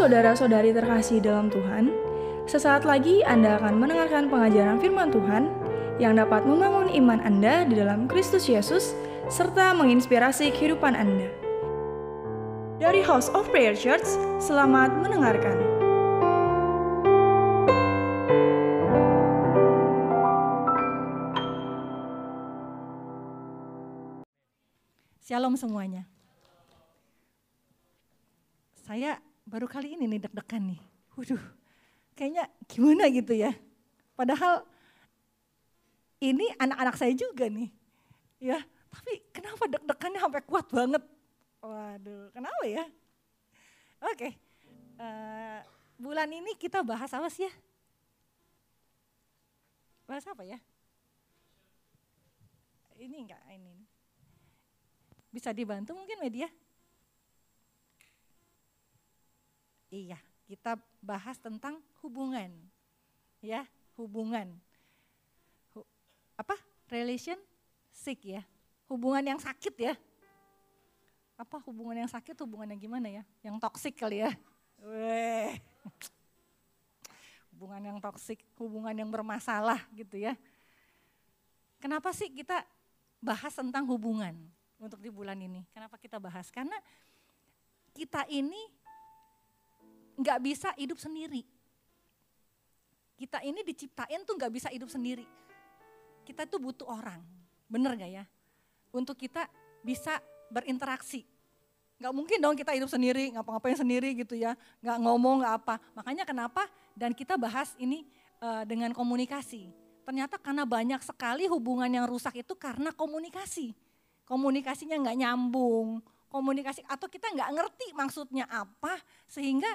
saudara-saudari terkasih dalam Tuhan, sesaat lagi Anda akan mendengarkan pengajaran firman Tuhan yang dapat membangun iman Anda di dalam Kristus Yesus serta menginspirasi kehidupan Anda. Dari House of Prayer Church, selamat mendengarkan. Shalom semuanya. Saya baru kali ini nih deg-degan nih. Waduh, kayaknya gimana gitu ya. Padahal ini anak-anak saya juga nih. Ya, tapi kenapa deg-degannya sampai kuat banget? Waduh, kenapa ya? Oke, uh, bulan ini kita bahas apa sih ya? Bahas apa ya? Ini enggak, ini. Bisa dibantu mungkin media? Iya, kita bahas tentang hubungan. Ya, hubungan. Hu, apa? Relation sick ya. Hubungan yang sakit ya. Apa hubungan yang sakit hubungan yang gimana ya? Yang toksik kali ya. Weh. Hubungan yang toksik, hubungan yang bermasalah gitu ya. Kenapa sih kita bahas tentang hubungan untuk di bulan ini? Kenapa kita bahas? Karena kita ini nggak bisa hidup sendiri. Kita ini diciptain tuh nggak bisa hidup sendiri. Kita tuh butuh orang, bener gak ya? Untuk kita bisa berinteraksi. Nggak mungkin dong kita hidup sendiri, ngapa-ngapain sendiri gitu ya, nggak ngomong, nggak apa. Makanya kenapa dan kita bahas ini uh, dengan komunikasi. Ternyata karena banyak sekali hubungan yang rusak itu karena komunikasi. Komunikasinya nggak nyambung, komunikasi atau kita nggak ngerti maksudnya apa sehingga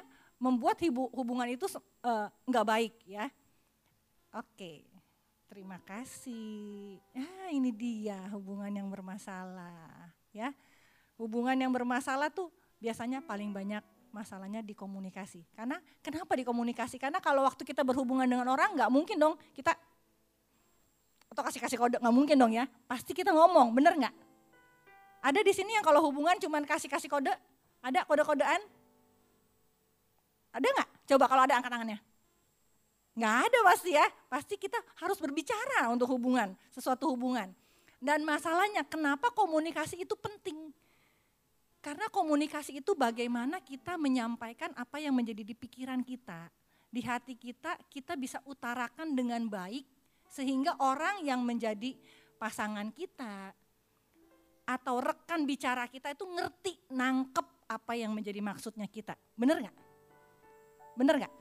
membuat hubungan itu uh, nggak baik ya. Oke, terima kasih. Ya ini dia hubungan yang bermasalah ya. Hubungan yang bermasalah tuh biasanya paling banyak masalahnya di komunikasi. Karena kenapa di komunikasi? Karena kalau waktu kita berhubungan dengan orang nggak mungkin dong kita atau kasih kasih kode nggak mungkin dong ya. Pasti kita ngomong, bener nggak? Ada di sini yang kalau hubungan cuman kasih kasih kode, ada kode-kodean, ada nggak? Coba kalau ada angkat tangannya. Nggak ada pasti ya. Pasti kita harus berbicara untuk hubungan, sesuatu hubungan. Dan masalahnya kenapa komunikasi itu penting? Karena komunikasi itu bagaimana kita menyampaikan apa yang menjadi di pikiran kita, di hati kita, kita bisa utarakan dengan baik sehingga orang yang menjadi pasangan kita atau rekan bicara kita itu ngerti, nangkep apa yang menjadi maksudnya kita. Bener nggak? Bener nggak?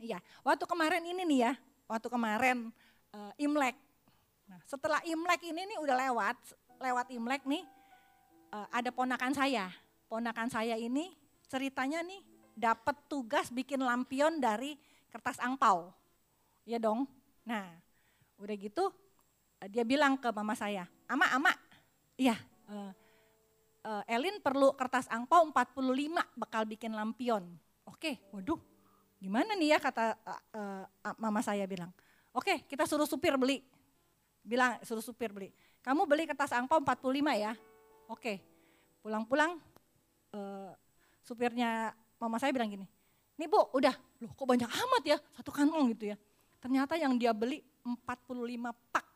Iya, waktu kemarin ini nih ya, waktu kemarin uh, Imlek. Nah, setelah Imlek ini nih udah lewat, lewat Imlek nih uh, ada ponakan saya. Ponakan saya ini ceritanya nih dapat tugas bikin lampion dari kertas angpau. Ya dong. Nah, udah gitu uh, dia bilang ke mama saya, "Ama, ama, iya, uh, Elin perlu kertas angpau 45 bakal bikin lampion." Oke, waduh, gimana nih ya kata uh, uh, mama saya bilang. Oke, kita suruh supir beli. Bilang suruh supir beli. Kamu beli kertas angpau 45 ya. Oke, pulang-pulang uh, supirnya mama saya bilang gini. Nih bu, udah, loh kok banyak amat ya, satu kantong gitu ya. Ternyata yang dia beli 45 pak.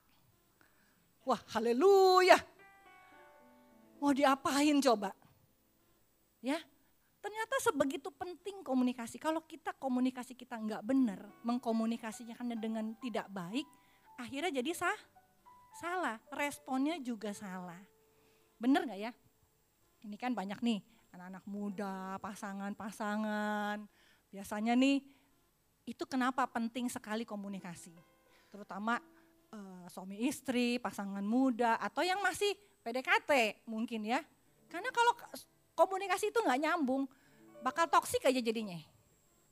Wah haleluya. Mau diapain coba? Ya, Ternyata sebegitu penting komunikasi. Kalau kita komunikasi kita nggak benar, mengkomunikasinya dengan tidak baik, akhirnya jadi sah, salah. Responnya juga salah. Bener nggak ya? Ini kan banyak nih anak-anak muda, pasangan-pasangan. Biasanya nih itu kenapa penting sekali komunikasi. Terutama uh, suami istri, pasangan muda, atau yang masih PDKT mungkin ya. Karena kalau komunikasi itu nggak nyambung, bakal toksik aja jadinya.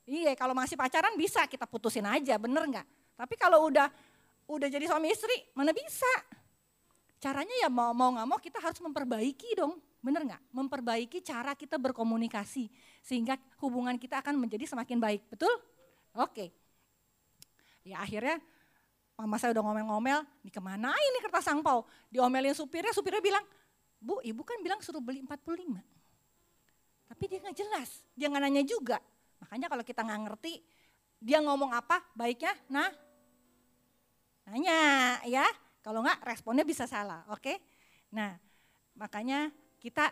Iya, kalau masih pacaran bisa kita putusin aja, bener nggak? Tapi kalau udah udah jadi suami istri, mana bisa? Caranya ya mau mau nggak mau kita harus memperbaiki dong, bener nggak? Memperbaiki cara kita berkomunikasi sehingga hubungan kita akan menjadi semakin baik, betul? Oke. Ya akhirnya mama saya udah ngomel-ngomel, nih ke mana ini kertas angpau? Diomelin supirnya, supirnya bilang, bu ibu kan bilang suruh beli 45. Tapi dia nggak jelas, dia nggak nanya juga. Makanya kalau kita nggak ngerti, dia ngomong apa, baiknya nah nanya ya. Kalau nggak responnya bisa salah, oke? Nah, makanya kita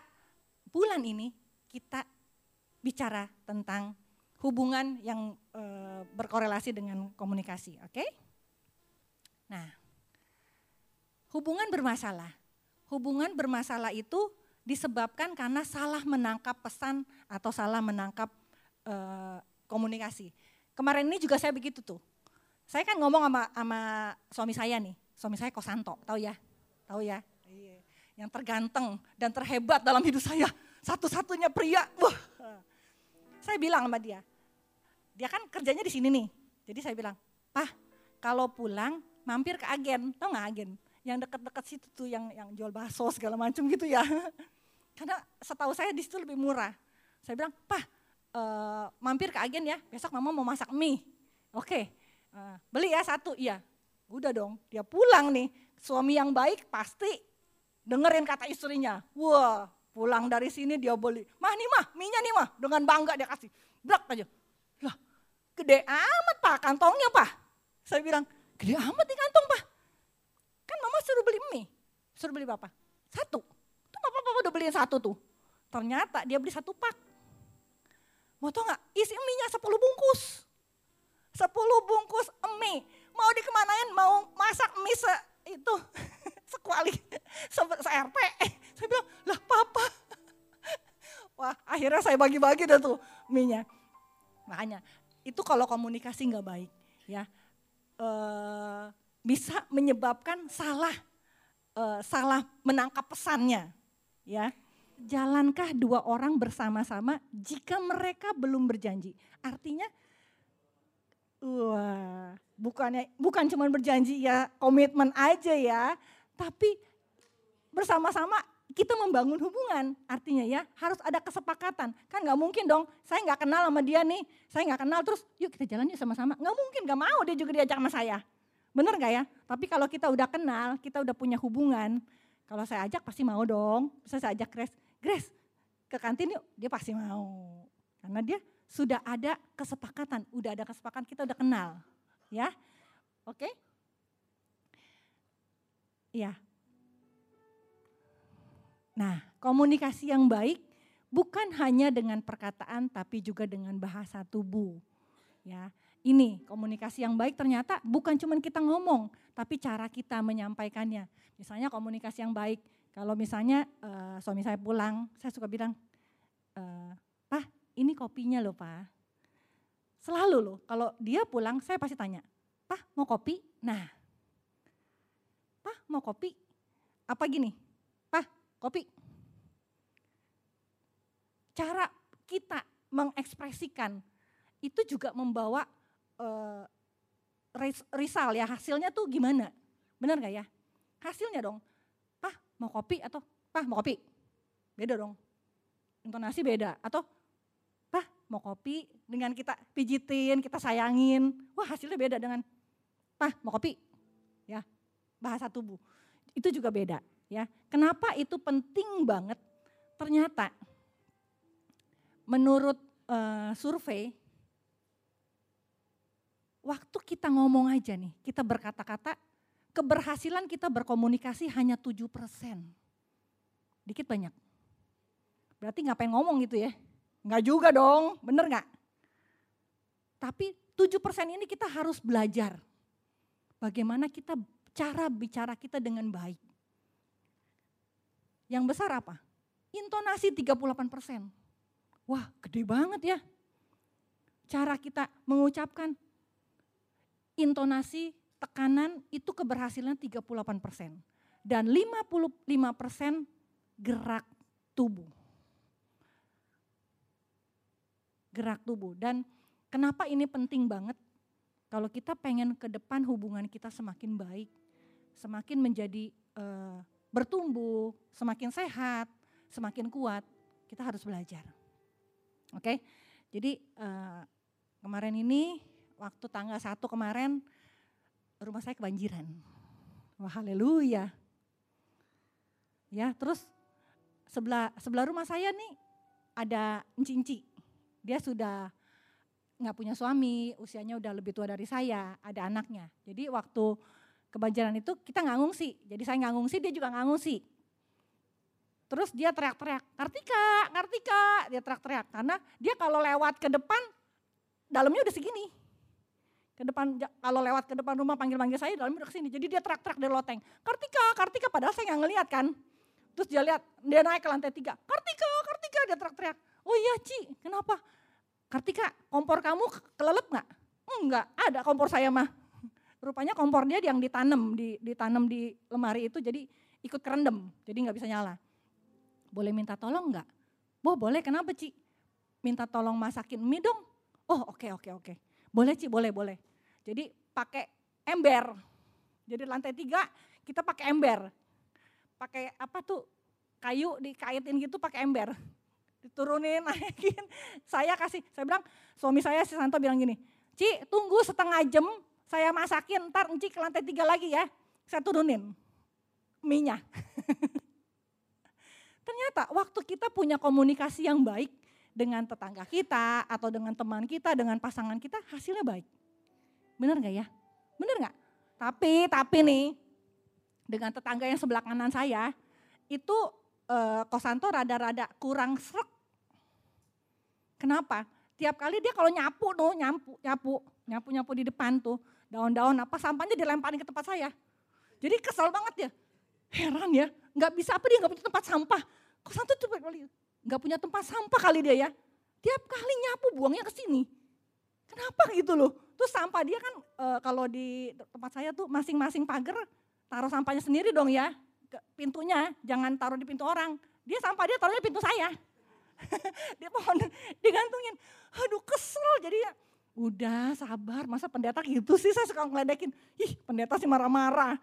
bulan ini kita bicara tentang hubungan yang e, berkorelasi dengan komunikasi, oke? Nah, hubungan bermasalah. Hubungan bermasalah itu disebabkan karena salah menangkap pesan atau salah menangkap e, komunikasi. Kemarin ini juga saya begitu tuh. Saya kan ngomong sama, sama suami saya nih, suami saya Kosanto, tahu ya? Tahu ya? Iya. Yang terganteng dan terhebat dalam hidup saya. Satu-satunya pria. Wah. Saya bilang sama dia, dia kan kerjanya di sini nih. Jadi saya bilang, Pah, kalau pulang mampir ke agen, tau gak agen? Yang deket-deket situ tuh yang yang jual bakso segala macam gitu ya. Karena setahu saya di situ lebih murah. Saya bilang, Pah, uh, mampir ke agen ya, besok mama mau masak mie. Oke, uh, beli ya satu, iya. Udah dong, dia pulang nih. Suami yang baik pasti dengerin kata istrinya. Wah, pulang dari sini dia beli. Mah nih mah, minyak nih mah. Dengan bangga dia kasih. Brak aja. Lah, gede amat pak kantongnya pak. Saya bilang, gede amat di kantong pak. Kan mama suruh beli mie. Suruh beli berapa? Satu. Papa papa udah beliin satu tuh. Ternyata dia beli satu pak. Mau tau gak? Isi mie-nya 10 bungkus. 10 bungkus mie mau dikemanain, mau masak mie se, itu sekuali, se, se RT. Saya bilang, lah papa. Wah akhirnya saya bagi-bagi dah tuh mie-nya. Makanya itu kalau komunikasi nggak baik ya e, bisa menyebabkan salah e, salah menangkap pesannya ya. Jalankah dua orang bersama-sama jika mereka belum berjanji? Artinya Wah, bukannya bukan cuma berjanji ya komitmen aja ya, tapi bersama-sama kita membangun hubungan. Artinya ya harus ada kesepakatan. Kan nggak mungkin dong, saya nggak kenal sama dia nih, saya nggak kenal terus yuk kita jalan yuk sama-sama. Nggak mungkin, nggak mau dia juga diajak sama saya. Bener nggak ya? Tapi kalau kita udah kenal, kita udah punya hubungan, kalau saya ajak pasti mau dong. Bisa saya ajak Grace, Grace ke kantin yuk, dia pasti mau. Karena dia sudah ada kesepakatan, udah ada kesepakatan kita udah kenal, ya, oke? Ya. Nah, komunikasi yang baik bukan hanya dengan perkataan tapi juga dengan bahasa tubuh. Ya, ini komunikasi yang baik ternyata bukan cuma kita ngomong, tapi cara kita menyampaikannya. Misalnya komunikasi yang baik, kalau misalnya uh, suami saya pulang, saya suka bilang, uh, Pak, ini kopinya loh Pak. Selalu loh, kalau dia pulang saya pasti tanya, Pak mau kopi? Nah, Pak mau kopi? Apa gini? Pak, kopi. Cara kita mengekspresikan itu juga membawa uh, risal ya, hasilnya tuh gimana? Benar gak ya? Hasilnya dong, Pak mau kopi atau Pak mau kopi? Beda dong, intonasi beda. Atau mau kopi dengan kita pijitin, kita sayangin. Wah hasilnya beda dengan, pah mau kopi? Ya, bahasa tubuh. Itu juga beda. ya. Kenapa itu penting banget? Ternyata menurut uh, survei, waktu kita ngomong aja nih, kita berkata-kata, keberhasilan kita berkomunikasi hanya 7%. Dikit banyak. Berarti ngapain ngomong gitu ya? Enggak juga dong, bener nggak? Tapi 7% ini kita harus belajar. Bagaimana kita cara bicara kita dengan baik. Yang besar apa? Intonasi 38%. Wah gede banget ya. Cara kita mengucapkan intonasi, tekanan itu keberhasilan 38%. Dan 55% gerak tubuh. gerak tubuh. Dan kenapa ini penting banget? Kalau kita pengen ke depan hubungan kita semakin baik, semakin menjadi uh, bertumbuh, semakin sehat, semakin kuat, kita harus belajar. Oke, okay? jadi uh, kemarin ini waktu tanggal satu kemarin rumah saya kebanjiran. Wah haleluya. Ya, terus sebelah sebelah rumah saya nih ada enci dia sudah nggak punya suami, usianya udah lebih tua dari saya, ada anaknya. Jadi waktu kebanjiran itu kita nggak ngungsi. Jadi saya nggak ngungsi, dia juga nggak ngungsi. Terus dia teriak-teriak, Kartika, Kartika, dia teriak-teriak. Karena dia kalau lewat ke depan, dalamnya udah segini. Ke depan, kalau lewat ke depan rumah panggil-panggil saya, dalamnya udah ke sini. Jadi dia teriak-teriak dari loteng, Kartika, Kartika, padahal saya nggak ngeliat kan. Terus dia lihat, dia naik ke lantai tiga, Kartika, Kartika, dia teriak-teriak. Oh iya Ci, kenapa? Kartika, kompor kamu kelelep nggak? Enggak, ada kompor saya mah. Rupanya kompor dia yang ditanam di ditanam di lemari itu jadi ikut kerendam, jadi nggak bisa nyala. Boleh minta tolong nggak? Bo boleh, kenapa Ci? Minta tolong masakin mie dong. Oh oke okay, oke okay, oke. Okay. Boleh Ci, boleh boleh. Jadi pakai ember. Jadi lantai tiga kita pakai ember. Pakai apa tuh kayu dikaitin gitu pakai ember diturunin, naikin. Saya kasih, saya bilang, suami saya si Santo bilang gini, Ci tunggu setengah jam, saya masakin, ntar Ci ke lantai tiga lagi ya, saya turunin minyak. Ternyata waktu kita punya komunikasi yang baik dengan tetangga kita, atau dengan teman kita, dengan pasangan kita, hasilnya baik. Bener gak ya? Bener gak? Tapi, tapi nih, dengan tetangga yang sebelah kanan saya, itu eh, Kosanto rada-rada kurang serak Kenapa? Tiap kali dia kalau nyapu tuh, nyapu, nyapu, nyapu, nyapu di depan tuh, daun-daun apa sampahnya dilemparin ke tempat saya. Jadi kesel banget ya. Heran ya, nggak bisa apa dia nggak punya tempat sampah. Kok satu tuh nggak punya tempat sampah kali dia ya. Tiap kali nyapu buangnya ke sini. Kenapa gitu loh? Terus sampah dia kan e, kalau di tempat saya tuh masing-masing pagar taruh sampahnya sendiri dong ya. Ke pintunya, jangan taruh di pintu orang. Dia sampah dia taruhnya di pintu saya. dia pohon digantungin. Aduh kesel jadi ya udah sabar masa pendeta gitu sih saya suka ngeledekin. Ih pendeta sih marah-marah.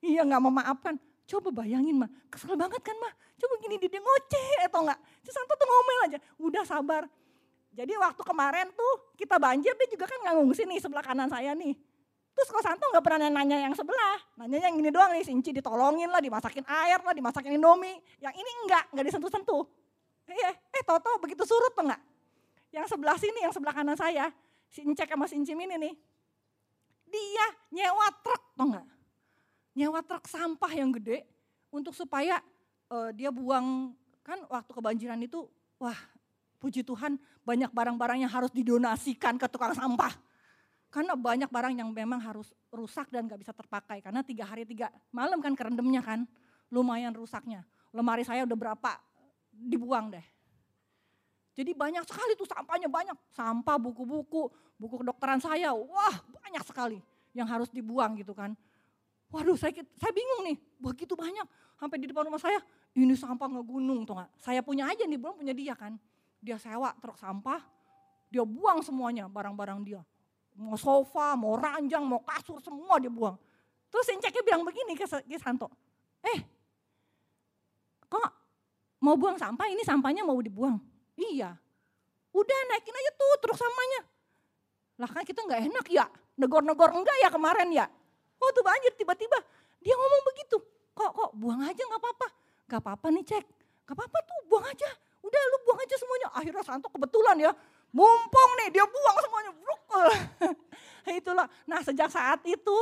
Iya gak mau maafkan. Coba bayangin mah, kesel banget kan mah. Coba gini dia ngoceh atau enggak. Si Santo tuh ngomel aja, udah sabar. Jadi waktu kemarin tuh kita banjir dia juga kan nggak ngungsi nih sebelah kanan saya nih. Terus kok Santo nggak pernah nanya yang sebelah, nanya yang ini doang nih, Sinci ditolongin lah, dimasakin air lah, dimasakin indomie. Yang ini enggak, enggak disentuh-sentuh. Iya, eh Toto begitu surut tuh enggak? Yang sebelah sini, yang sebelah kanan saya, si Incek sama si Incim ini nih, dia nyewa truk tuh enggak? Nyewa truk sampah yang gede untuk supaya uh, dia buang, kan waktu kebanjiran itu, wah puji Tuhan banyak barang-barang yang harus didonasikan ke tukang sampah. Karena banyak barang yang memang harus rusak dan gak bisa terpakai. Karena tiga hari tiga malam kan kerendamnya kan, lumayan rusaknya. Lemari saya udah berapa dibuang deh. Jadi banyak sekali tuh sampahnya banyak. Sampah, buku-buku, buku kedokteran saya, wah banyak sekali yang harus dibuang gitu kan. Waduh saya, saya bingung nih, begitu banyak. Sampai di depan rumah saya, ini sampah ngegunung tuh gak. Saya punya aja nih, belum punya dia kan. Dia sewa truk sampah, dia buang semuanya barang-barang dia. Mau sofa, mau ranjang, mau kasur, semua dia buang. Terus Inceknya bilang begini ke, ke Santo, eh kok Mau buang sampah, ini sampahnya mau dibuang. Iya. Udah naikin aja tuh truk sampahnya. Lah kan kita nggak enak ya, negor-negor enggak ya kemarin ya. Oh tuh banjir tiba-tiba dia ngomong begitu. Kok kok buang aja nggak apa-apa. Gak apa-apa nih cek. Gak apa-apa tuh buang aja. Udah lu buang aja semuanya. Akhirnya Santo kebetulan ya. Mumpung nih dia buang semuanya. Itulah. Nah sejak saat itu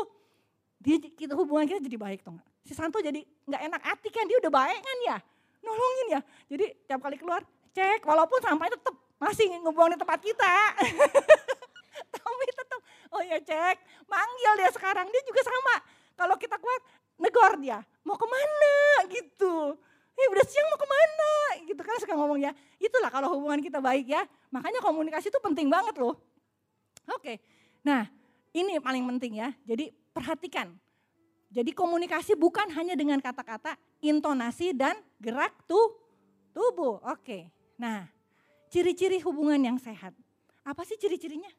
dia, kita hubungan kita jadi baik tuh. Si Santo jadi nggak enak hati kan dia udah baik kan ya nolongin ya. Jadi tiap kali keluar, cek walaupun sampahnya tetap masih ngebuang di tempat kita. Oh ya cek, manggil dia sekarang. Dia juga sama. Kalau kita keluar, negor dia. Mau ke mana gitu. Eh udah siang mau ke mana gitu kan suka ngomong ya. Itulah kalau hubungan kita baik ya. Makanya komunikasi itu penting banget loh. Oke, nah ini paling penting ya. Jadi perhatikan. Jadi komunikasi bukan hanya dengan kata-kata, intonasi dan gerak tuh tubuh. Oke. Nah, ciri-ciri hubungan yang sehat. Apa sih ciri-cirinya?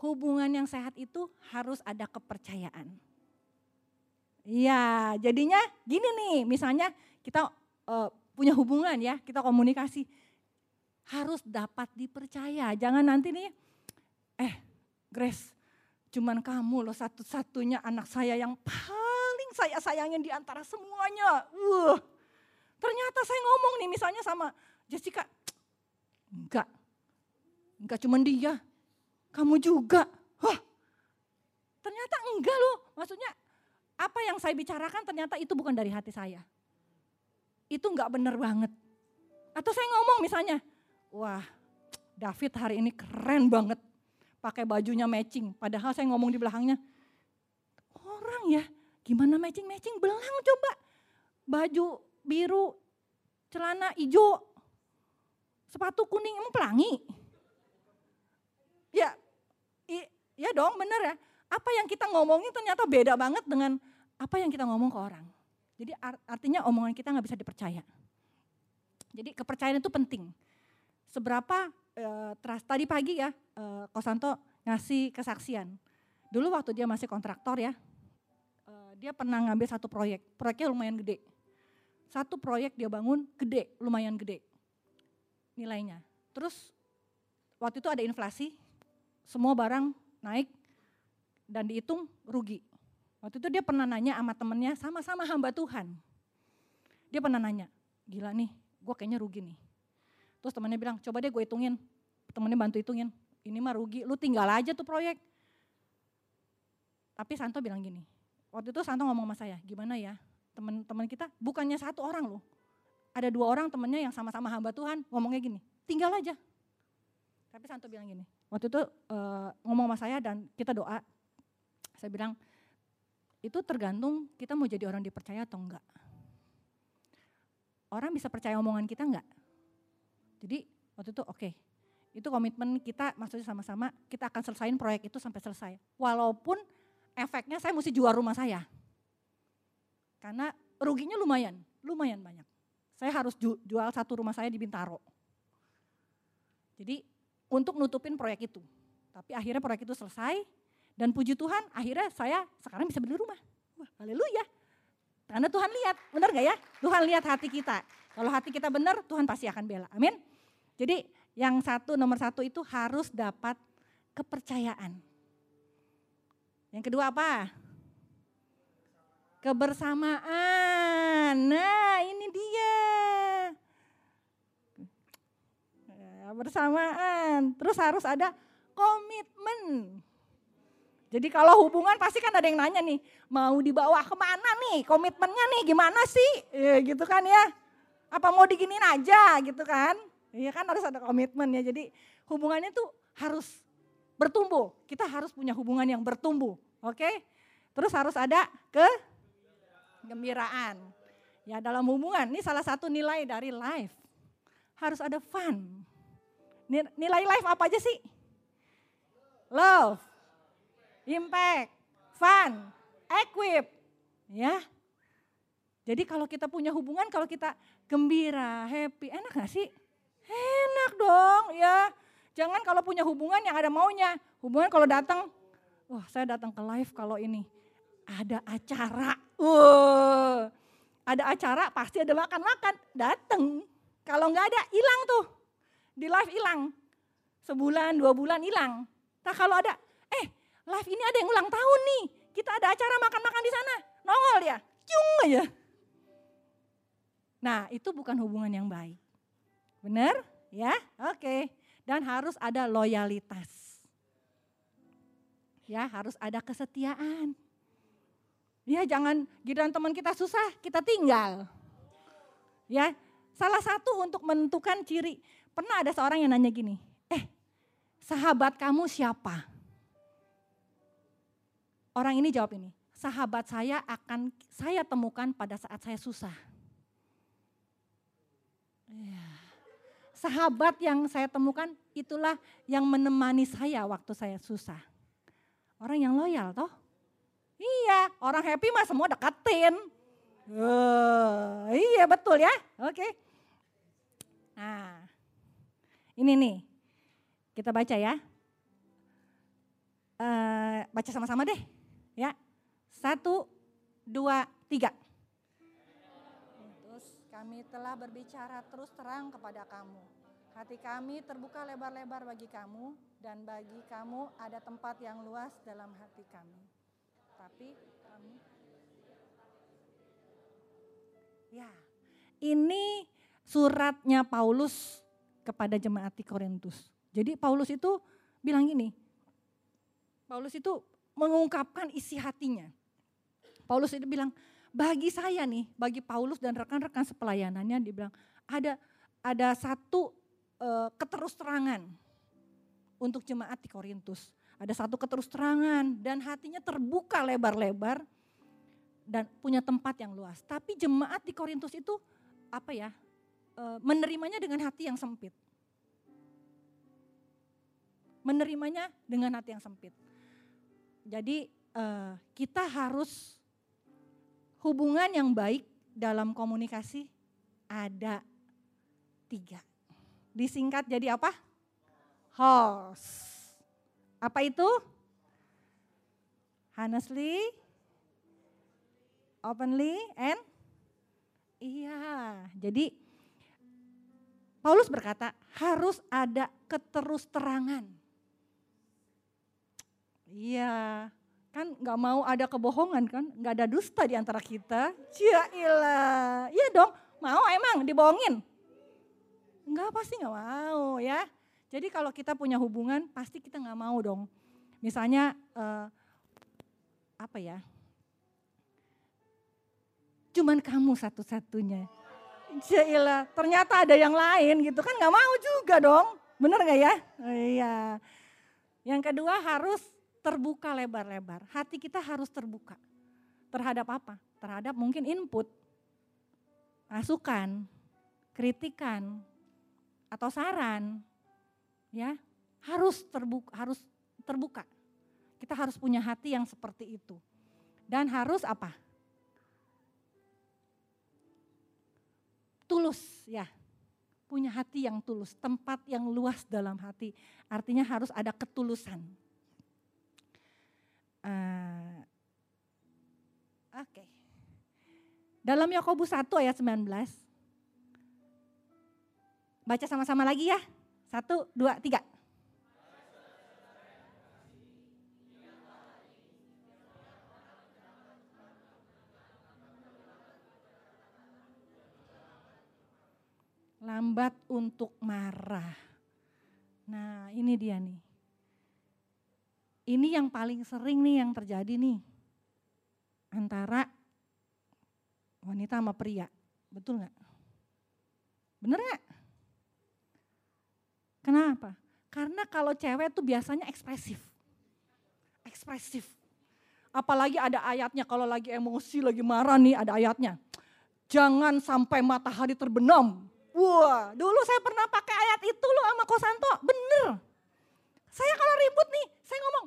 Hubungan yang sehat itu harus ada kepercayaan. Iya, jadinya gini nih, misalnya kita uh, punya hubungan ya, kita komunikasi harus dapat dipercaya. Jangan nanti nih, eh Grace, Cuman kamu loh satu-satunya anak saya yang paling saya sayangin di antara semuanya. Uh, ternyata saya ngomong nih misalnya sama Jessica, Enggak cuma dia, kamu juga. Wah, ternyata enggak loh. Maksudnya apa yang saya bicarakan ternyata itu bukan dari hati saya. Itu enggak benar banget. Atau saya ngomong misalnya, wah David hari ini keren banget. Pakai bajunya matching. Padahal saya ngomong di belakangnya, orang ya gimana matching-matching belang coba. Baju biru, celana hijau, sepatu kuning, emang pelangi? Ya, i, ya dong bener ya. Apa yang kita ngomongin ternyata beda banget dengan apa yang kita ngomong ke orang. Jadi artinya omongan kita nggak bisa dipercaya. Jadi kepercayaan itu penting. Seberapa e, trust tadi pagi ya, e, Kosanto ngasih kesaksian. Dulu waktu dia masih kontraktor ya, e, dia pernah ngambil satu proyek, proyeknya lumayan gede. Satu proyek dia bangun gede, lumayan gede nilainya. Terus waktu itu ada inflasi, semua barang naik dan dihitung rugi. Waktu itu dia pernah nanya sama temennya, sama-sama hamba Tuhan. Dia pernah nanya, gila nih, gue kayaknya rugi nih. Terus temannya bilang, coba deh gue hitungin. Temennya bantu hitungin, ini mah rugi, lu tinggal aja tuh proyek. Tapi Santo bilang gini, waktu itu Santo ngomong sama saya, gimana ya teman-teman kita bukannya satu orang loh. Ada dua orang temennya yang sama-sama hamba Tuhan ngomongnya gini, tinggal aja. Tapi Santo bilang gini, waktu itu uh, ngomong sama saya dan kita doa, saya bilang, itu tergantung kita mau jadi orang dipercaya atau enggak. Orang bisa percaya omongan kita enggak? Jadi waktu itu oke, okay, itu komitmen kita maksudnya sama-sama kita akan selesaiin proyek itu sampai selesai. Walaupun efeknya saya mesti jual rumah saya. Karena ruginya lumayan, lumayan banyak. Saya harus jual satu rumah saya di Bintaro. Jadi untuk nutupin proyek itu. Tapi akhirnya proyek itu selesai dan puji Tuhan akhirnya saya sekarang bisa beli rumah. Wah haleluya. Karena Tuhan lihat, benar gak ya? Tuhan lihat hati kita. Kalau hati kita benar, Tuhan pasti akan bela. Amin. Jadi yang satu, nomor satu itu harus dapat kepercayaan. Yang kedua apa? Kebersamaan. Nah ini dia. Ya, bersamaan. Terus harus ada komitmen. Jadi kalau hubungan pasti kan ada yang nanya nih, mau dibawa ke mana nih, komitmennya nih gimana sih, ya, gitu kan ya. Apa mau diginin aja gitu kan. Iya kan harus ada komitmen ya, jadi hubungannya tuh harus bertumbuh. Kita harus punya hubungan yang bertumbuh, oke. Terus harus ada ke gembiraan. Ya dalam hubungan, ini salah satu nilai dari life. Harus ada fun. Nilai life apa aja sih? Love, impact, fun, equip. Ya. Jadi kalau kita punya hubungan, kalau kita gembira, happy, enak gak sih? Enak dong ya. Jangan kalau punya hubungan yang ada maunya. Hubungan kalau datang, wah saya datang ke live kalau ini. Ada acara, uh, ada acara pasti ada makan-makan, datang. Kalau nggak ada, hilang tuh. Di live hilang. Sebulan, dua bulan hilang. Nah kalau ada, eh live ini ada yang ulang tahun nih. Kita ada acara makan-makan di sana. Nongol ya, cung aja. Nah itu bukan hubungan yang baik. Benar? Ya, oke. Dan harus ada loyalitas. Ya, harus ada kesetiaan. Ya, jangan giliran teman kita susah, kita tinggal. Ya, salah satu untuk menentukan ciri. Pernah ada seorang yang nanya gini, eh sahabat kamu siapa? Orang ini jawab ini, sahabat saya akan saya temukan pada saat saya susah. Ya. Sahabat yang saya temukan itulah yang menemani saya waktu saya susah. Orang yang loyal toh. Iya, orang happy mah semua deketin. Uh, iya betul ya, oke. Okay. Ini nih, kita baca ya. Uh, baca sama-sama deh, ya. Satu, dua, tiga. Terus kami telah berbicara terus terang kepada kamu. Hati kami terbuka lebar-lebar bagi kamu dan bagi kamu ada tempat yang luas dalam hati kami. Tapi kami Ya, ini suratnya Paulus kepada jemaat di Korintus. Jadi Paulus itu bilang gini, Paulus itu mengungkapkan isi hatinya. Paulus itu bilang, bagi saya nih, bagi Paulus dan rekan-rekan sepelayanannya, dia bilang ada ada satu uh, keterusterangan untuk jemaat di Korintus. Ada satu keterusterangan dan hatinya terbuka lebar-lebar dan punya tempat yang luas. Tapi jemaat di Korintus itu apa ya? Uh, menerimanya dengan hati yang sempit. Menerimanya dengan hati yang sempit. Jadi uh, kita harus hubungan yang baik dalam komunikasi ada tiga. Disingkat jadi apa? Host. Apa itu? Honestly, openly, and iya. Jadi Paulus berkata harus ada keterusterangan. Iya, kan nggak mau ada kebohongan kan, nggak ada dusta di antara kita. Cia ilah, iya dong, mau emang dibohongin? Enggak pasti nggak mau ya. Jadi kalau kita punya hubungan pasti kita nggak mau dong. Misalnya uh, apa ya? Cuman kamu satu-satunya. Cia ternyata ada yang lain gitu kan nggak mau juga dong. Bener nggak ya? Oh, iya. Yang kedua harus terbuka lebar-lebar. Hati kita harus terbuka. Terhadap apa? Terhadap mungkin input, masukan, kritikan, atau saran. Ya, harus terbuka, harus terbuka. Kita harus punya hati yang seperti itu. Dan harus apa? Tulus ya. Punya hati yang tulus, tempat yang luas dalam hati. Artinya harus ada ketulusan Uh, Oke. Okay. Dalam Yakobus 1 ayat 19. Baca sama-sama lagi ya. Satu, dua, tiga. Lambat untuk marah. Nah ini dia nih ini yang paling sering nih yang terjadi nih antara wanita sama pria. Betul nggak? Bener nggak? Kenapa? Karena kalau cewek tuh biasanya ekspresif. Ekspresif. Apalagi ada ayatnya kalau lagi emosi, lagi marah nih ada ayatnya. Jangan sampai matahari terbenam. Wah, dulu saya pernah pakai ayat itu loh sama Kosanto. Bener. Saya kalau ribut nih, saya ngomong,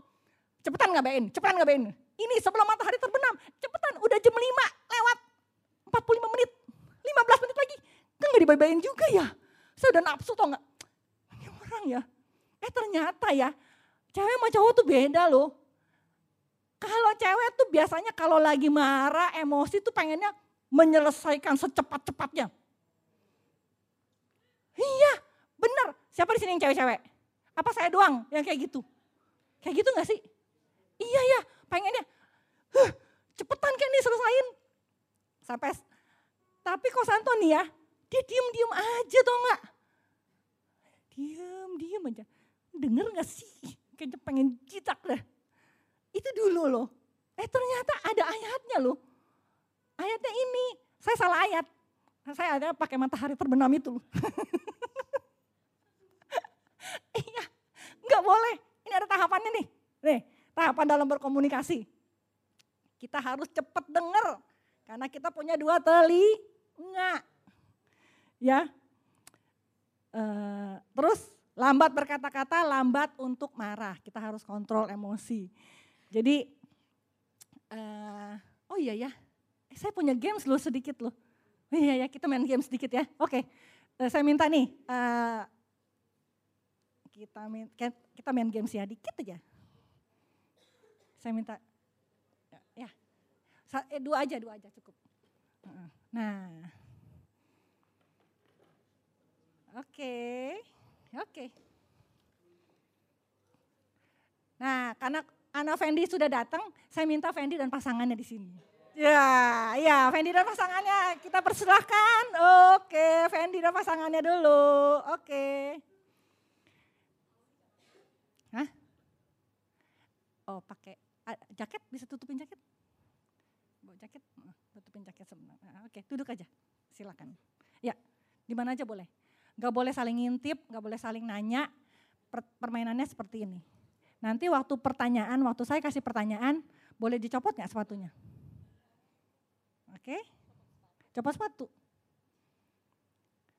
Cepetan ngabain, cepetan ngabain. Ini sebelum matahari terbenam, cepetan udah jam 5 lewat 45 menit, 15 menit lagi. Kan gak dibayain juga ya. Saya udah nafsu tau gak? Ini orang ya. Eh ternyata ya, cewek sama cowok tuh beda loh. Kalau cewek tuh biasanya kalau lagi marah, emosi tuh pengennya menyelesaikan secepat-cepatnya. Iya, bener. Siapa di sini yang cewek-cewek? Apa saya doang yang kayak gitu? Kayak gitu gak sih? Iya ya, pengennya huh, cepetan kan nih selesain. Sampai tapi kok Santo nih ya, dia diem-diem aja tau gak? Diem-diem aja. Denger gak sih? Kayaknya pengen citak dah. Itu dulu loh. Eh ternyata ada ayatnya loh. Ayatnya ini, saya salah ayat. Saya ada pakai matahari terbenam itu. iya, nggak boleh. Ini ada tahapannya nih. Nih, tahapan dalam berkomunikasi. Kita harus cepat dengar karena kita punya dua telinga. Ya. Uh, terus lambat berkata-kata, lambat untuk marah. Kita harus kontrol emosi. Jadi, uh, oh iya ya, eh, saya punya games loh sedikit loh. Iya ya, kita main game sedikit ya. Oke, uh, saya minta nih, uh, kita main, kita main games ya dikit aja. Saya minta ya, eh, dua aja, dua aja cukup. Nah, oke, okay. oke. Okay. Nah, karena Ana Fendi sudah datang, saya minta Fendi dan pasangannya di sini. Ya, ya, Fendi dan pasangannya kita persilahkan. Oke, Fendi dan pasangannya dulu. Oke. Hah? Oh, pakai ah, jaket bisa tutupin jaket? Bawa jaket, tutupin jaket sebenarnya. Oke, duduk aja. Silakan. Ya, di mana aja boleh. Gak boleh saling ngintip, gak boleh saling nanya. Per, permainannya seperti ini. Nanti waktu pertanyaan, waktu saya kasih pertanyaan, boleh dicopot nggak sepatunya? Oke, copot sepatu.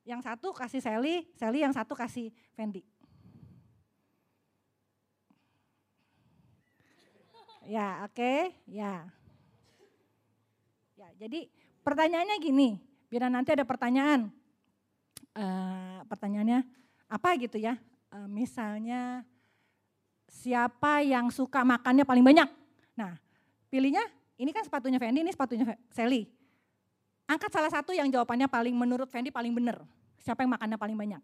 Yang satu kasih Sally, Sally yang satu kasih Fendi. Ya, oke, ya. Ya, jadi pertanyaannya gini, biar nanti ada pertanyaan. Eh, pertanyaannya apa gitu ya? Eh, misalnya siapa yang suka makannya paling banyak? Nah, pilihnya ini kan sepatunya Fendi, ini sepatunya Sally. Angkat salah satu yang jawabannya paling menurut Fendi paling benar. Siapa yang makannya paling banyak?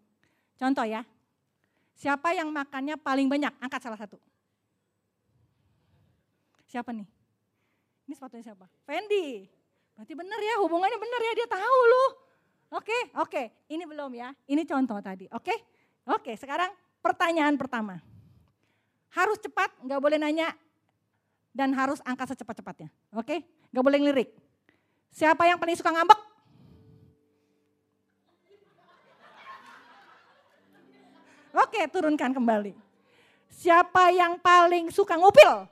Contoh ya. Siapa yang makannya paling banyak? Angkat salah satu. Siapa nih? Ini sepatunya siapa? Fendi. Berarti benar ya, hubungannya benar ya, dia tahu loh. Oke, oke. Ini belum ya. Ini contoh tadi. Oke? Oke, sekarang pertanyaan pertama. Harus cepat, nggak boleh nanya dan harus angkat secepat-cepatnya. Oke? Nggak boleh ngelirik. Siapa yang paling suka ngambek? Oke, turunkan kembali. Siapa yang paling suka ngupil?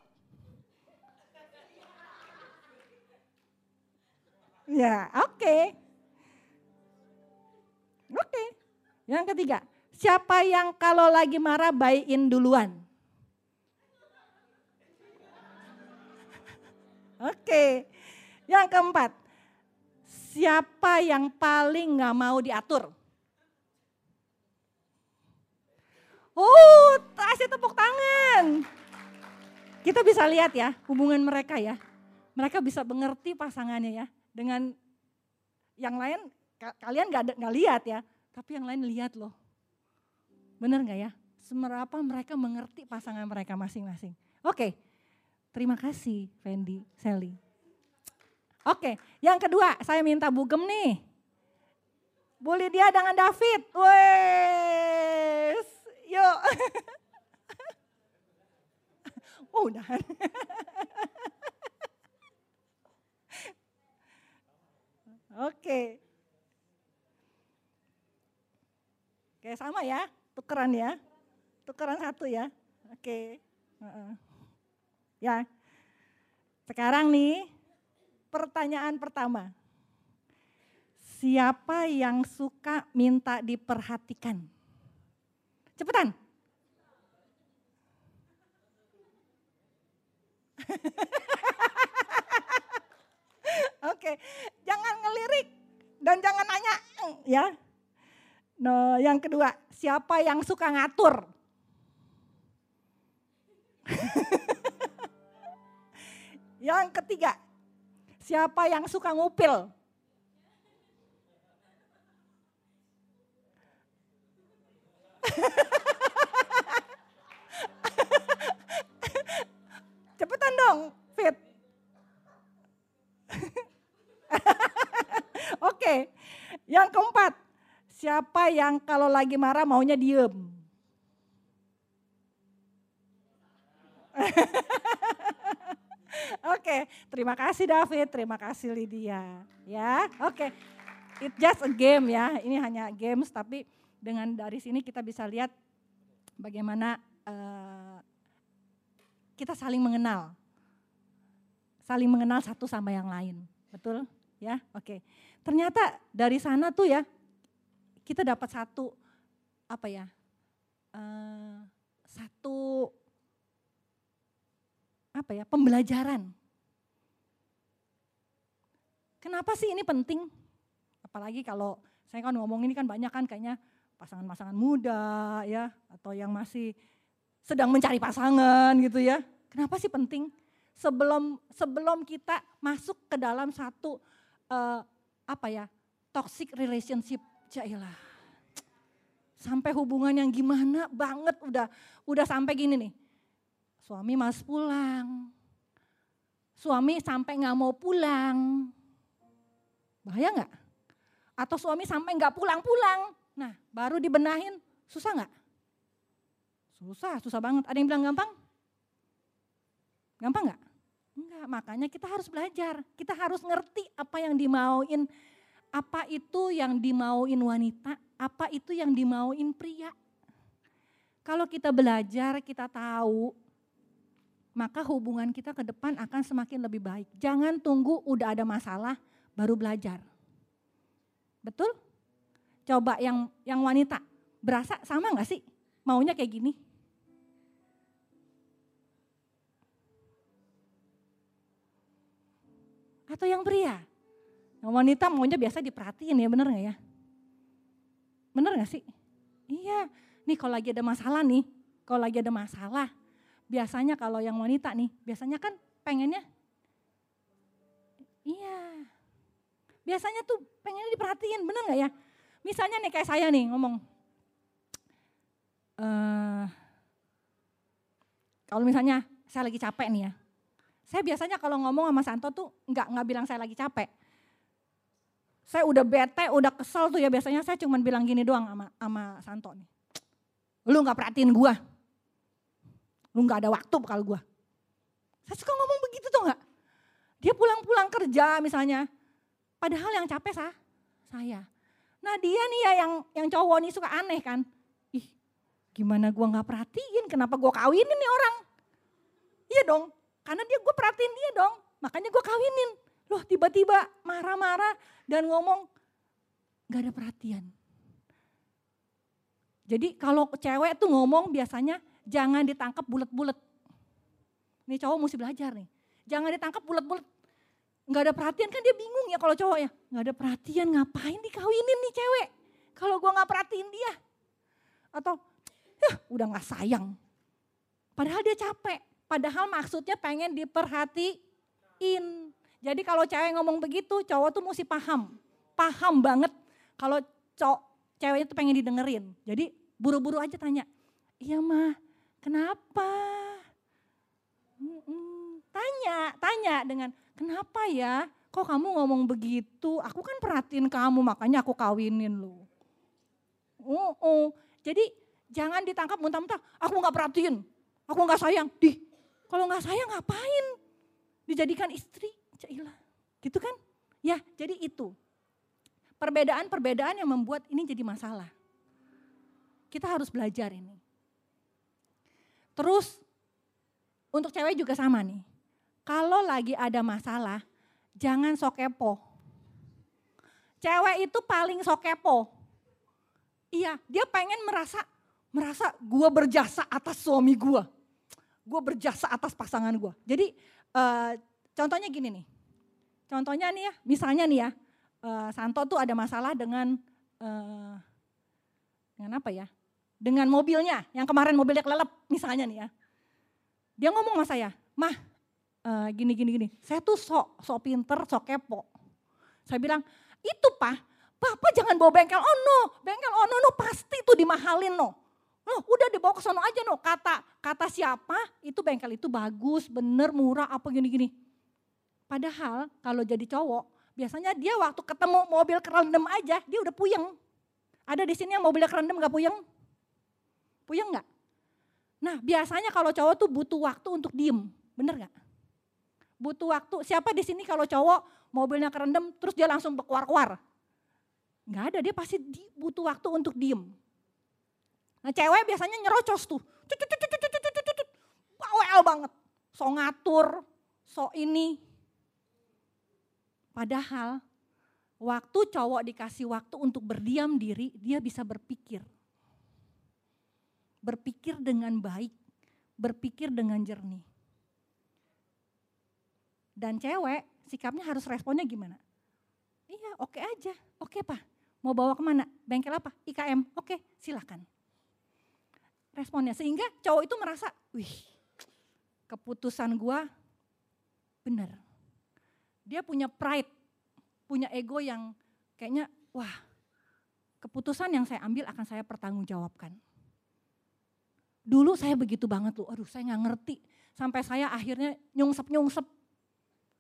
Ya, oke. Oke. Yang ketiga, siapa yang kalau lagi marah bayin duluan? Oke. Yang keempat, siapa yang paling nggak mau diatur? Oh, kasih tepuk tangan. Kita bisa lihat ya hubungan mereka ya. Mereka bisa mengerti pasangannya ya. Dengan yang lain ka- kalian nggak nggak lihat ya, tapi yang lain lihat loh. Bener nggak ya? Seberapa mereka mengerti pasangan mereka masing-masing. Oke, terima kasih Fendi, Sally. Oke, yang kedua saya minta Bugem nih. Boleh dia dengan David. Wes, yuk. oh udah. Oke. Oke sama ya, tukeran ya. Tukeran satu ya. Oke. Heeh. Ya. Sekarang nih pertanyaan pertama. Siapa yang suka minta diperhatikan? Cepetan. Oke, jangan ngelirik dan jangan nanya ya. No, yang kedua, siapa yang suka ngatur? yang ketiga, siapa yang suka ngupil? Cepetan dong, Fit. Oke, yang keempat, siapa yang kalau lagi marah maunya diem? Oke, terima kasih David, terima kasih Lydia. Ya, oke. It just a game ya, ini hanya games tapi dengan dari sini kita bisa lihat bagaimana eh, kita saling mengenal. Saling mengenal satu sama yang lain. Betul? Ya, oke. Ternyata dari sana tuh ya kita dapat satu apa ya? eh, satu apa ya? pembelajaran. Kenapa sih ini penting? Apalagi kalau saya kan ngomong ini kan banyak kan kayaknya pasangan-pasangan muda ya atau yang masih sedang mencari pasangan gitu ya. Kenapa sih penting? Sebelum sebelum kita masuk ke dalam satu eh, apa ya toxic relationship, jailah. Sampai hubungan yang gimana banget udah udah sampai gini nih. Suami mas pulang, suami sampai nggak mau pulang, bahaya nggak? Atau suami sampai nggak pulang-pulang, nah baru dibenahin, susah nggak? Susah, susah banget. Ada yang bilang gampang? Gampang nggak? Enggak, makanya kita harus belajar. Kita harus ngerti apa yang dimauin, apa itu yang dimauin wanita, apa itu yang dimauin pria. Kalau kita belajar, kita tahu, maka hubungan kita ke depan akan semakin lebih baik. Jangan tunggu udah ada masalah baru belajar. Betul? Coba yang yang wanita, berasa sama nggak sih? Maunya kayak gini? Atau yang pria? Yang wanita maunya biasa diperhatiin ya, bener nggak ya? Bener nggak sih? Iya, nih kalau lagi ada masalah nih, kalau lagi ada masalah, biasanya kalau yang wanita nih, biasanya kan pengennya, iya, biasanya tuh pengennya diperhatiin, bener nggak ya? Misalnya nih kayak saya nih ngomong, uh, kalau misalnya saya lagi capek nih ya, saya biasanya kalau ngomong sama Santo tuh nggak nggak bilang saya lagi capek. Saya udah bete, udah kesel tuh ya biasanya saya cuma bilang gini doang sama sama Santo nih. Lu nggak perhatiin gua. Lu nggak ada waktu kalau gua. Saya suka ngomong begitu tuh nggak? Dia pulang-pulang kerja misalnya. Padahal yang capek sah, saya. Nah dia nih ya yang yang cowok nih suka aneh kan. Ih gimana gua nggak perhatiin kenapa gua kawinin nih orang. Iya dong, karena dia gue perhatiin dia dong. Makanya gue kawinin. Loh tiba-tiba marah-marah dan ngomong gak ada perhatian. Jadi kalau cewek tuh ngomong biasanya jangan ditangkap bulat-bulat. Nih cowok mesti belajar nih. Jangan ditangkap bulat-bulat. Gak ada perhatian kan dia bingung ya kalau cowok ya. Gak ada perhatian ngapain dikawinin nih cewek. Kalau gue gak perhatiin dia. Atau ya udah gak sayang. Padahal dia capek. Padahal maksudnya pengen diperhatiin. Jadi kalau cewek ngomong begitu cowok tuh mesti paham. Paham banget kalau cowok ceweknya tuh pengen didengerin. Jadi buru-buru aja tanya, iya mah kenapa? Tanya, tanya dengan kenapa ya kok kamu ngomong begitu? Aku kan perhatiin kamu makanya aku kawinin lu. Oh, oh. Jadi jangan ditangkap muntah-muntah, aku nggak perhatiin, aku nggak sayang. Di, kalau nggak sayang ngapain? Dijadikan istri, cailah. Gitu kan? Ya, jadi itu. Perbedaan-perbedaan yang membuat ini jadi masalah. Kita harus belajar ini. Terus untuk cewek juga sama nih. Kalau lagi ada masalah, jangan sokepo. Cewek itu paling sokepo. Iya, dia pengen merasa merasa gue berjasa atas suami gue. Gue berjasa atas pasangan gue. Jadi uh, contohnya gini nih. Contohnya nih ya, misalnya nih ya, uh, Santo tuh ada masalah dengan uh, dengan apa ya? dengan mobilnya, yang kemarin mobilnya kelelep misalnya nih ya. Dia ngomong sama saya, mah uh, gini gini gini, saya tuh sok sok pinter, sok kepo. Saya bilang, itu pak, Bapak jangan bawa bengkel oh no, bengkel oh no, no pasti tuh dimahalin no. Oh, udah dibawa ke sono aja no, kata kata siapa itu bengkel itu bagus, bener, murah, apa gini-gini. Padahal kalau jadi cowok, biasanya dia waktu ketemu mobil kerendam aja, dia udah puyeng. Ada di sini yang mobilnya kerendam gak puyeng? Puyeng nggak? Nah biasanya kalau cowok tuh butuh waktu untuk diem, bener nggak? Butuh waktu, siapa di sini kalau cowok mobilnya kerendam terus dia langsung berkuar-kuar? Nggak ada, dia pasti butuh waktu untuk diem. Nah cewek biasanya nyerocos tuh, bawel banget, so ngatur, so ini. Padahal waktu cowok dikasih waktu untuk berdiam diri, dia bisa berpikir berpikir dengan baik, berpikir dengan jernih. Dan cewek sikapnya harus responnya gimana? Iya oke okay aja, oke okay, pak. Mau bawa ke mana? Bengkel apa? IKM, oke okay, silakan. Responnya sehingga cowok itu merasa, wih keputusan gua benar. Dia punya pride, punya ego yang kayaknya wah keputusan yang saya ambil akan saya pertanggungjawabkan. Dulu saya begitu banget tuh, aduh saya nggak ngerti. Sampai saya akhirnya nyungsep-nyungsep.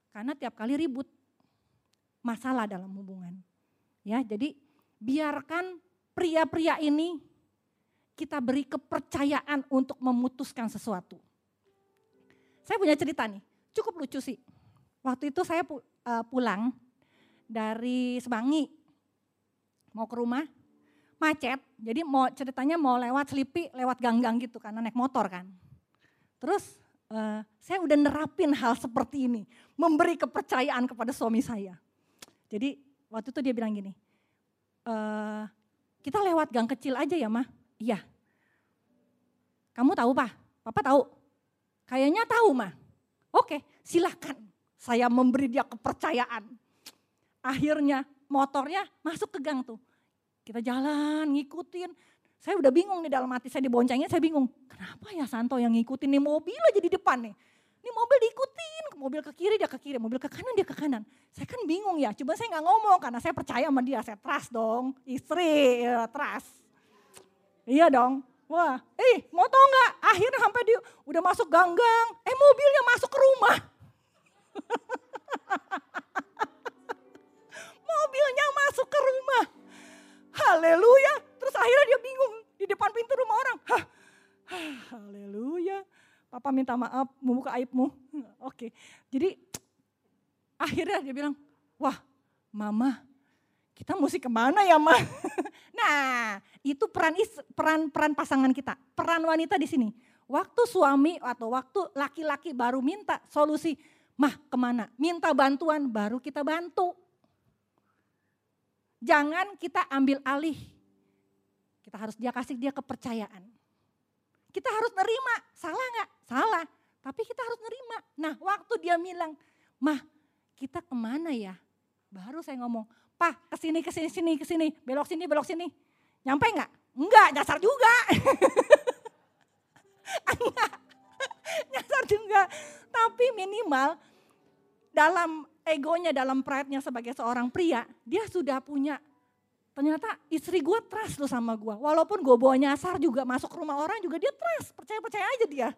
Karena tiap kali ribut. Masalah dalam hubungan. Ya, jadi biarkan pria-pria ini kita beri kepercayaan untuk memutuskan sesuatu. Saya punya cerita nih, cukup lucu sih. Waktu itu saya uh, pulang dari Semangi, mau ke rumah, macet. Jadi mau ceritanya mau lewat Selipi, lewat gang-gang gitu karena naik motor kan. Terus uh, saya udah nerapin hal seperti ini, memberi kepercayaan kepada suami saya. Jadi waktu itu dia bilang gini, e, kita lewat gang kecil aja ya mah. Iya. Kamu tahu pak? Papa tahu? Kayaknya tahu mah. Oke, silahkan. Saya memberi dia kepercayaan. Akhirnya motornya masuk ke gang tuh. Kita jalan, ngikutin. Saya udah bingung nih dalam hati saya diboncengnya, saya bingung. Kenapa ya Santo yang ngikutin nih mobil aja di depan nih. Ini mobil diikutin, mobil ke kiri dia ke kiri, mobil ke kanan dia ke kanan. Saya kan bingung ya, coba saya nggak ngomong karena saya percaya sama dia, saya trust dong, istri, ya, trust. Iya dong, wah, eh mau tau nggak? Akhirnya sampai dia udah masuk ganggang, eh mobilnya masuk ke rumah. mobilnya masuk ke rumah. Haleluya. Terus akhirnya dia bingung di depan pintu rumah orang. Hah, haleluya Papa minta maaf, membuka aibmu. Oke, jadi akhirnya dia bilang, wah mama kita mesti ke mana ya ma? nah itu peran is, peran peran pasangan kita, peran wanita di sini. Waktu suami atau waktu laki-laki baru minta solusi, mah ke mana? Minta bantuan baru kita bantu. Jangan kita ambil alih. Kita harus dia kasih dia kepercayaan. Kita harus nerima, salah nggak? Salah, tapi kita harus nerima. Nah waktu dia bilang, mah kita ke mana ya? Baru saya ngomong, pak ke sini, ke sini, sini, ke sini, belok sini, belok sini. Nyampe nggak? Enggak, nyasar juga. Enggak, nyasar juga. Tapi minimal dalam egonya, dalam pride-nya sebagai seorang pria, dia sudah punya Ternyata istri gue trust loh sama gue. Walaupun gue bawa nyasar juga masuk rumah orang juga dia trust. Percaya-percaya aja dia.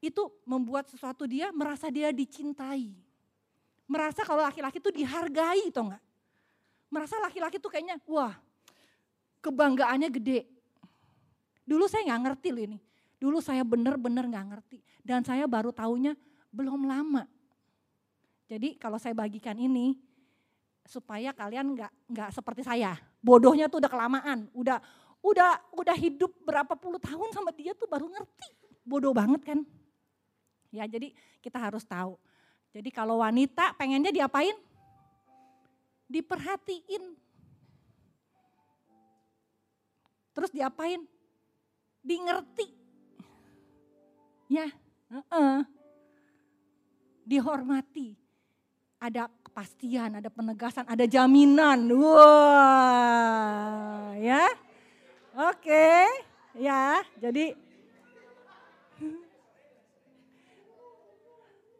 Itu membuat sesuatu dia merasa dia dicintai. Merasa kalau laki-laki itu dihargai itu enggak. Merasa laki-laki itu kayaknya wah kebanggaannya gede. Dulu saya nggak ngerti loh ini. Dulu saya benar-benar nggak ngerti. Dan saya baru taunya belum lama. Jadi kalau saya bagikan ini, supaya kalian nggak nggak seperti saya. Bodohnya tuh udah kelamaan, udah udah udah hidup berapa puluh tahun sama dia tuh baru ngerti. Bodoh banget kan? Ya, jadi kita harus tahu. Jadi kalau wanita pengennya diapain? Diperhatiin. Terus diapain? Di ngerti. Ya, uh -uh. dihormati. Ada kepastian, ada penegasan, ada jaminan. Wah, ya. Oke, ya. Jadi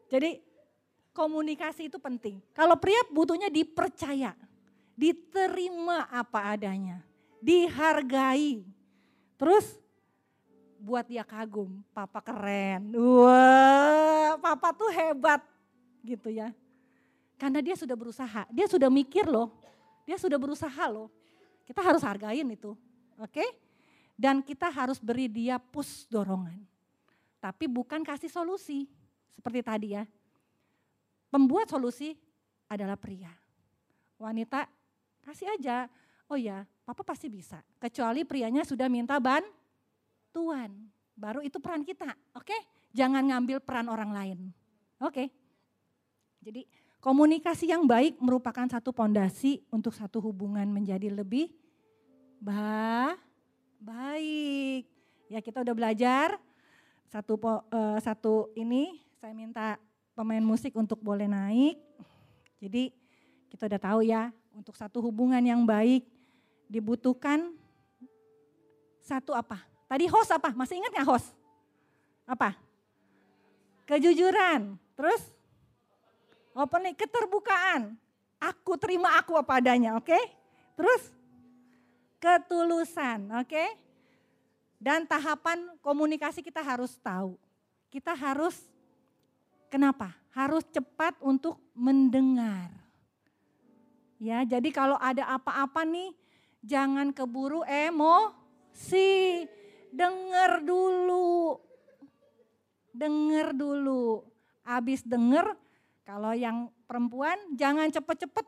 Jadi komunikasi itu penting. Kalau pria butuhnya dipercaya, diterima apa adanya, dihargai. Terus buat dia kagum, papa keren. Wah, papa tuh hebat gitu ya. Karena dia sudah berusaha, dia sudah mikir loh, dia sudah berusaha loh. Kita harus hargain itu, oke? Dan kita harus beri dia push dorongan. Tapi bukan kasih solusi, seperti tadi ya. Pembuat solusi adalah pria. Wanita kasih aja, oh ya papa pasti bisa. Kecuali prianya sudah minta bantuan. Baru itu peran kita, oke? Jangan ngambil peran orang lain, oke? Jadi Komunikasi yang baik merupakan satu pondasi untuk satu hubungan menjadi lebih ba baik. Ya kita udah belajar satu uh, satu ini saya minta pemain musik untuk boleh naik. Jadi kita udah tahu ya untuk satu hubungan yang baik dibutuhkan satu apa? Tadi host apa? Masih ingat nggak host? Apa? Kejujuran. Terus apa? Keterbukaan. Aku terima aku apa adanya, oke? Okay? Terus ketulusan, oke? Okay? Dan tahapan komunikasi kita harus tahu. Kita harus kenapa? Harus cepat untuk mendengar. Ya, jadi kalau ada apa-apa nih jangan keburu emosi. Dengar dulu. denger dulu. Abis denger, kalau yang perempuan jangan cepet-cepet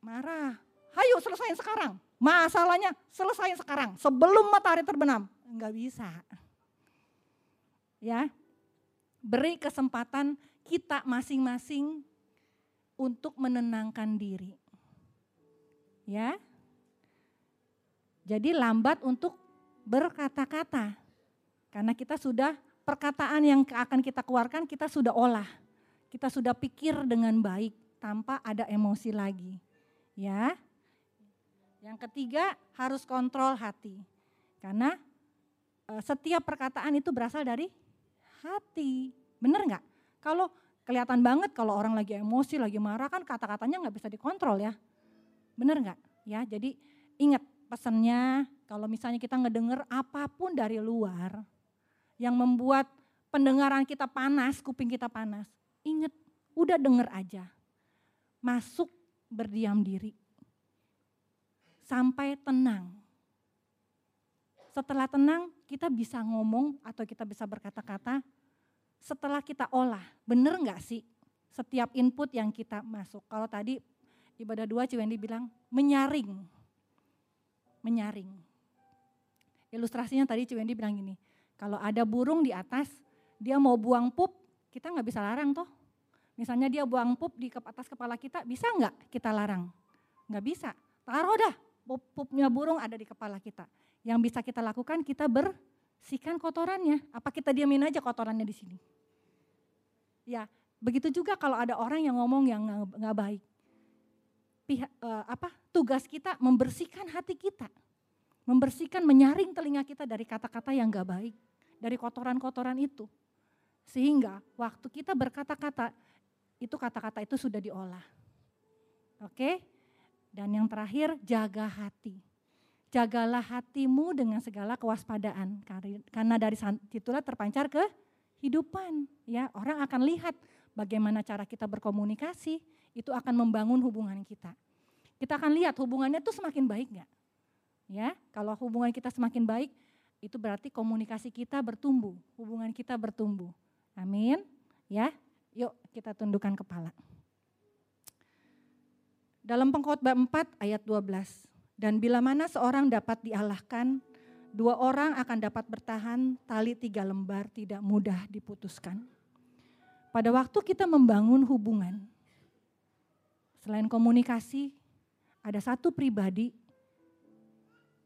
marah. Hayo selesaiin sekarang. Masalahnya selesaiin sekarang sebelum matahari terbenam. Enggak bisa. Ya. Beri kesempatan kita masing-masing untuk menenangkan diri. Ya. Jadi lambat untuk berkata-kata. Karena kita sudah perkataan yang akan kita keluarkan kita sudah olah. Kita sudah pikir dengan baik tanpa ada emosi lagi. Ya. Yang ketiga harus kontrol hati. Karena e, setiap perkataan itu berasal dari hati. Bener nggak? Kalau kelihatan banget kalau orang lagi emosi, lagi marah kan kata-katanya nggak bisa dikontrol ya. Bener nggak? Ya, jadi ingat pesannya kalau misalnya kita ngedenger apa pun dari luar yang membuat pendengaran kita panas, kuping kita panas. Ingat, udah denger aja. Masuk berdiam diri sampai tenang. Setelah tenang, kita bisa ngomong atau kita bisa berkata-kata. Setelah kita olah, bener nggak sih setiap input yang kita masuk? Kalau tadi ibadah dua Ciwendi bilang menyaring, menyaring. Ilustrasinya tadi Ciwendi bilang gini, kalau ada burung di atas, dia mau buang pup, kita nggak bisa larang toh. Misalnya dia buang pup di atas kepala kita, bisa nggak kita larang? Nggak bisa. Taruh dah, pupnya burung ada di kepala kita. Yang bisa kita lakukan kita bersihkan kotorannya. Apa kita diamin aja kotorannya di sini? Ya, begitu juga kalau ada orang yang ngomong yang nggak baik. Pihak, eh, apa tugas kita membersihkan hati kita, membersihkan, menyaring telinga kita dari kata-kata yang nggak baik, dari kotoran-kotoran itu, sehingga waktu kita berkata-kata itu kata-kata itu sudah diolah. Oke, dan yang terakhir, jaga hati. Jagalah hatimu dengan segala kewaspadaan. Karena dari situlah terpancar ke hidupan. Ya, orang akan lihat bagaimana cara kita berkomunikasi, itu akan membangun hubungan kita. Kita akan lihat hubungannya itu semakin baik nggak? Ya, kalau hubungan kita semakin baik, itu berarti komunikasi kita bertumbuh, hubungan kita bertumbuh. Amin. Ya, yuk kita tundukkan kepala. Dalam pengkhotbah 4 ayat 12. Dan bila mana seorang dapat dialahkan, dua orang akan dapat bertahan, tali tiga lembar tidak mudah diputuskan. Pada waktu kita membangun hubungan, selain komunikasi, ada satu pribadi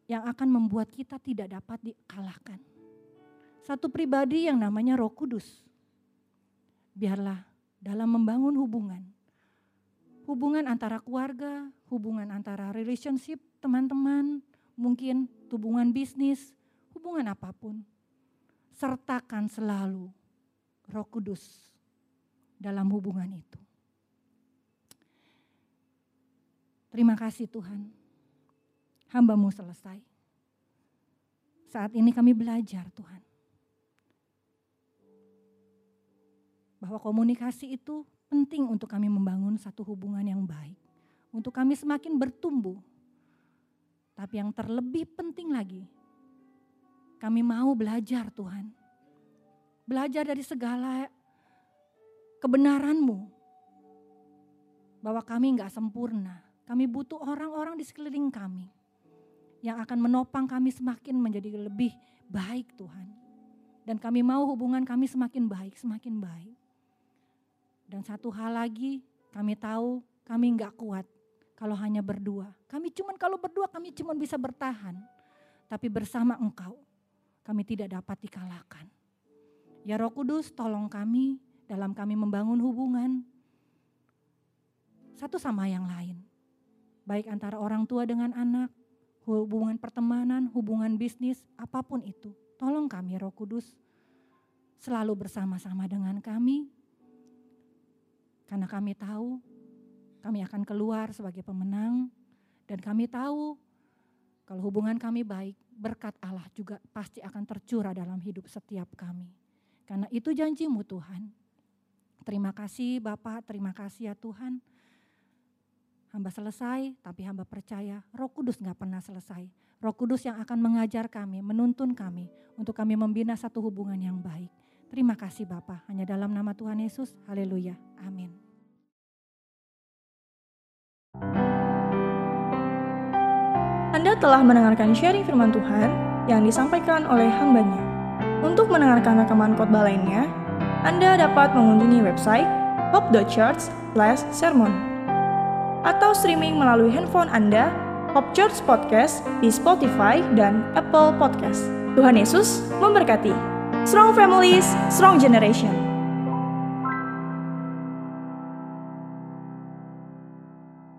yang akan membuat kita tidak dapat dikalahkan. Satu pribadi yang namanya Roh Kudus. Biarlah dalam membangun hubungan, hubungan antara keluarga, hubungan antara relationship, teman-teman, mungkin hubungan bisnis, hubungan apa pun. Sertakan selalu Roh Kudus dalam hubungan itu. Terima kasih Tuhan. Hambamu selesai. Saat ini kami belajar Tuhan. Bahwa komunikasi itu penting untuk kami membangun satu hubungan yang baik. Untuk kami semakin bertumbuh. Tapi yang terlebih penting lagi, kami mau belajar Tuhan. Belajar dari segala kebenaranmu. Bahwa kami nggak sempurna. Kami butuh orang-orang di sekeliling kami. Yang akan menopang kami semakin menjadi lebih baik Tuhan. Dan kami mau hubungan kami semakin baik, semakin baik. Dan satu hal lagi, kami tahu kami nggak kuat kalau hanya berdua. Kami cuman kalau berdua kami cuma bisa bertahan. Tapi bersama engkau kami tidak dapat dikalahkan. Ya Roh Kudus tolong kami dalam kami membangun hubungan satu sama yang lain. Baik antara orang tua dengan anak, hubungan pertemanan, hubungan bisnis, apa pun itu. Tolong kami Roh Kudus selalu bersama-sama dengan kami karena kami tahu kami akan keluar sebagai pemenang dan kami tahu kalau hubungan kami baik, berkat Allah juga pasti akan tercurah dalam hidup setiap kami. Karena itu janjimu Tuhan. Terima kasih Bapak, terima kasih ya Tuhan. Hamba selesai, tapi hamba percaya Roh Kudus gak pernah selesai. Roh Kudus yang akan mengajar kami, menuntun kami untuk kami membina satu hubungan yang baik. Terima kasih Bapak, hanya dalam nama Tuhan Yesus. Haleluya. Amin. Anda telah mendengarkan sharing firman Tuhan yang disampaikan oleh hambanya. Untuk mendengarkan rekaman khotbah lainnya, Anda dapat mengunjungi website hope.church sermon atau streaming melalui handphone Anda Hope Church Podcast di Spotify dan Apple Podcast. Tuhan Yesus memberkati. Strong families, strong generation.